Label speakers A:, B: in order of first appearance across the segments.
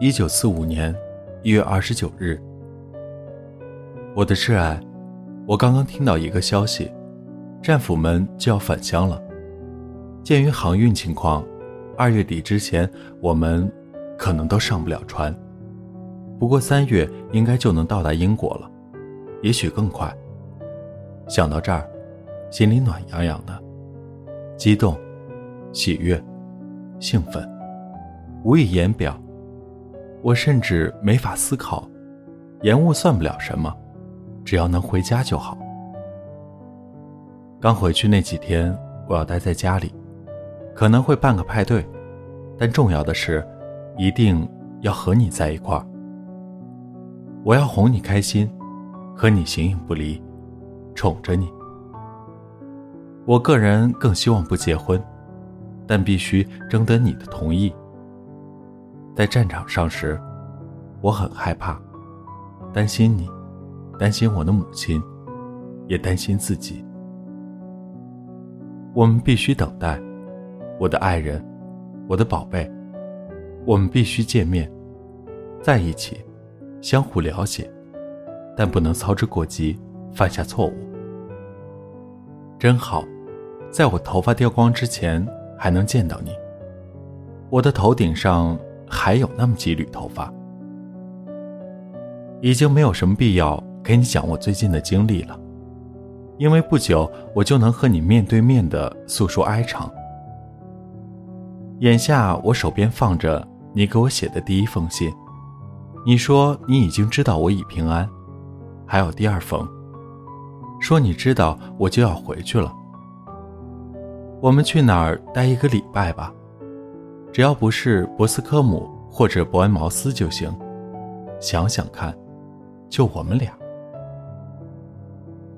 A: 一九四五年一月二十九日，我的挚爱，我刚刚听到一个消息，战俘们就要返乡了。鉴于航运情况，二月底之前我们可能都上不了船。不过三月应该就能到达英国了，也许更快。想到这儿，心里暖洋洋的，激动、喜悦、兴奋，无以言表。我甚至没法思考，延误算不了什么，只要能回家就好。刚回去那几天，我要待在家里，可能会办个派对，但重要的是，一定要和你在一块儿。我要哄你开心，和你形影不离，宠着你。我个人更希望不结婚，但必须征得你的同意。在战场上时，我很害怕，担心你，担心我的母亲，也担心自己。我们必须等待，我的爱人，我的宝贝，我们必须见面，在一起，相互了解，但不能操之过急，犯下错误。真好，在我头发掉光之前还能见到你。我的头顶上。还有那么几缕头发，已经没有什么必要给你讲我最近的经历了，因为不久我就能和你面对面的诉说哀长。眼下我手边放着你给我写的第一封信，你说你已经知道我已平安，还有第二封，说你知道我就要回去了，我们去哪儿待一个礼拜吧。只要不是博斯科姆或者伯恩茅斯就行。想想看，就我们俩。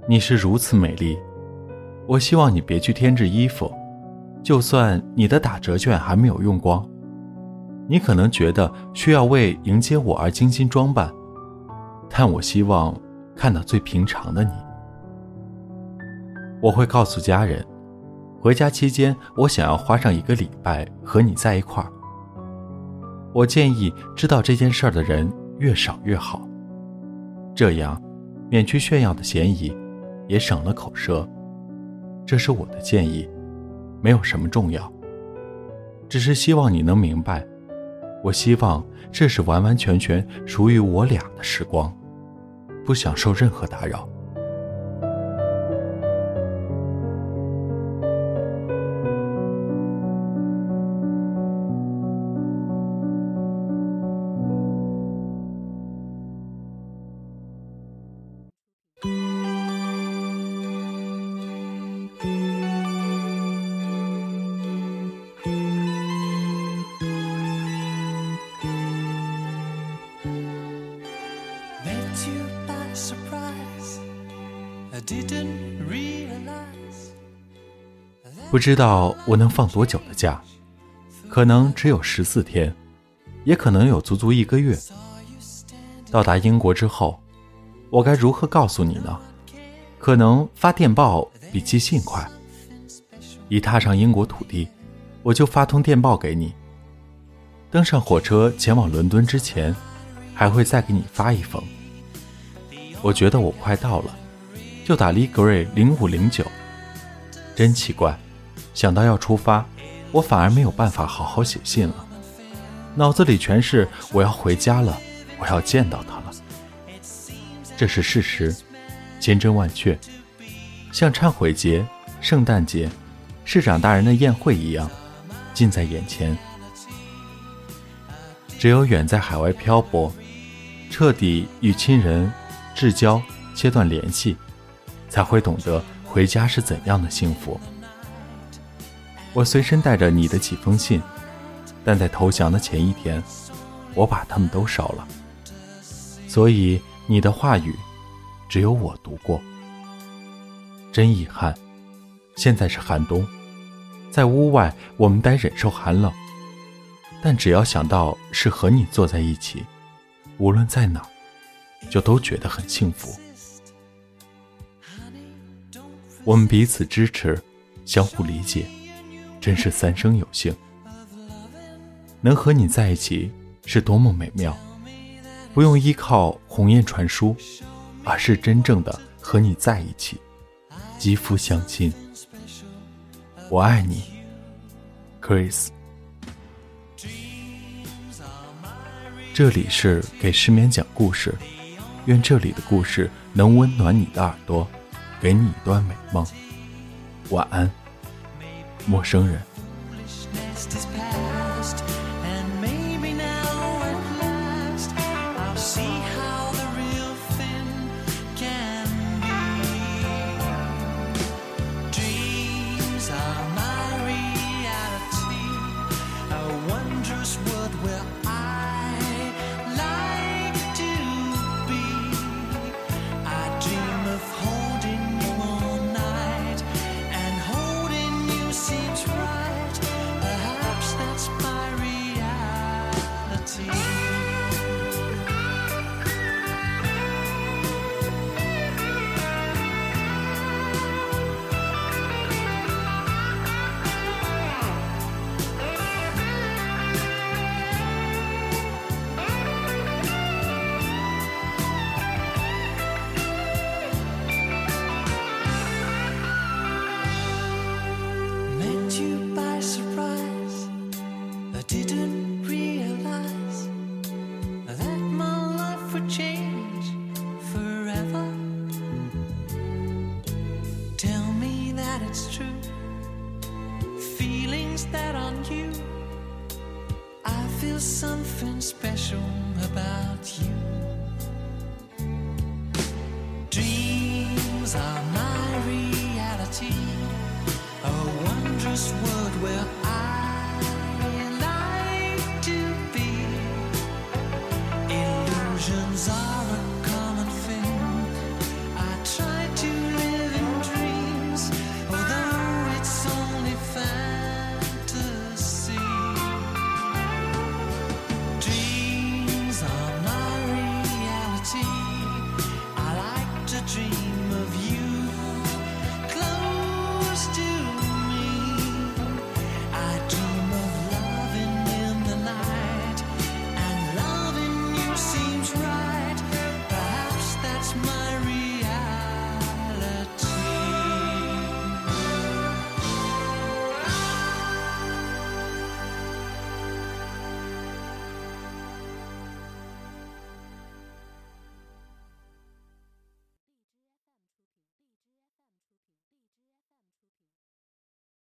A: 你是如此美丽，我希望你别去添置衣服，就算你的打折券还没有用光。你可能觉得需要为迎接我而精心装扮，但我希望看到最平常的你。我会告诉家人。回家期间，我想要花上一个礼拜和你在一块儿。我建议知道这件事儿的人越少越好，这样免去炫耀的嫌疑，也省了口舌。这是我的建议，没有什么重要，只是希望你能明白。我希望这是完完全全属于我俩的时光，不想受任何打扰。不知道我能放多久的假，可能只有十四天，也可能有足足一个月。到达英国之后，我该如何告诉你呢？可能发电报比寄信快。一踏上英国土地，我就发通电报给你。登上火车前往伦敦之前，还会再给你发一封。我觉得我快到了，就打 Lee Gray 零五零九。真奇怪。想到要出发，我反而没有办法好好写信了，脑子里全是我要回家了，我要见到他了。这是事实，千真万确，像忏悔节、圣诞节、市长大人的宴会一样，近在眼前。只有远在海外漂泊，彻底与亲人至交切断联系，才会懂得回家是怎样的幸福。我随身带着你的几封信，但在投降的前一天，我把它们都烧了。所以你的话语，只有我读过。真遗憾，现在是寒冬，在屋外我们得忍受寒冷。但只要想到是和你坐在一起，无论在哪，就都觉得很幸福。我们彼此支持，相互理解。真是三生有幸，能和你在一起
B: 是多么美妙，不用依靠鸿雁传书，而是真正的和你在一起，肌肤相亲。我爱你，Chris。这里是给失眠讲故事，愿这里的故事能温暖你的耳朵，给你一段美梦。晚安，陌生人。that's true. Feelings that aren't you.
C: I feel something special about you.